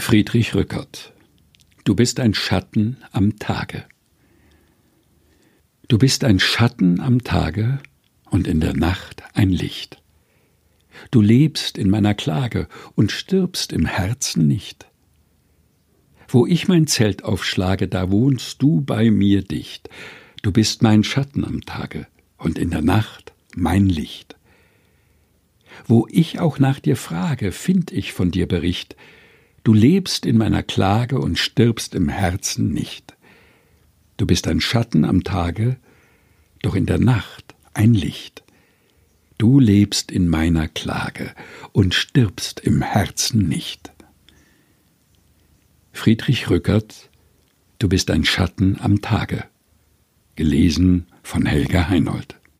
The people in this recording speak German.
Friedrich Rückert Du bist ein Schatten am Tage. Du bist ein Schatten am Tage und in der Nacht ein Licht. Du lebst in meiner Klage und stirbst im Herzen nicht. Wo ich mein Zelt aufschlage, da wohnst du bei mir dicht. Du bist mein Schatten am Tage und in der Nacht mein Licht. Wo ich auch nach dir frage, find ich von dir Bericht. Du lebst in meiner Klage und stirbst im Herzen nicht. Du bist ein Schatten am Tage, doch in der Nacht ein Licht. Du lebst in meiner Klage und stirbst im Herzen nicht. Friedrich Rückert Du bist ein Schatten am Tage. Gelesen von Helga Heinold.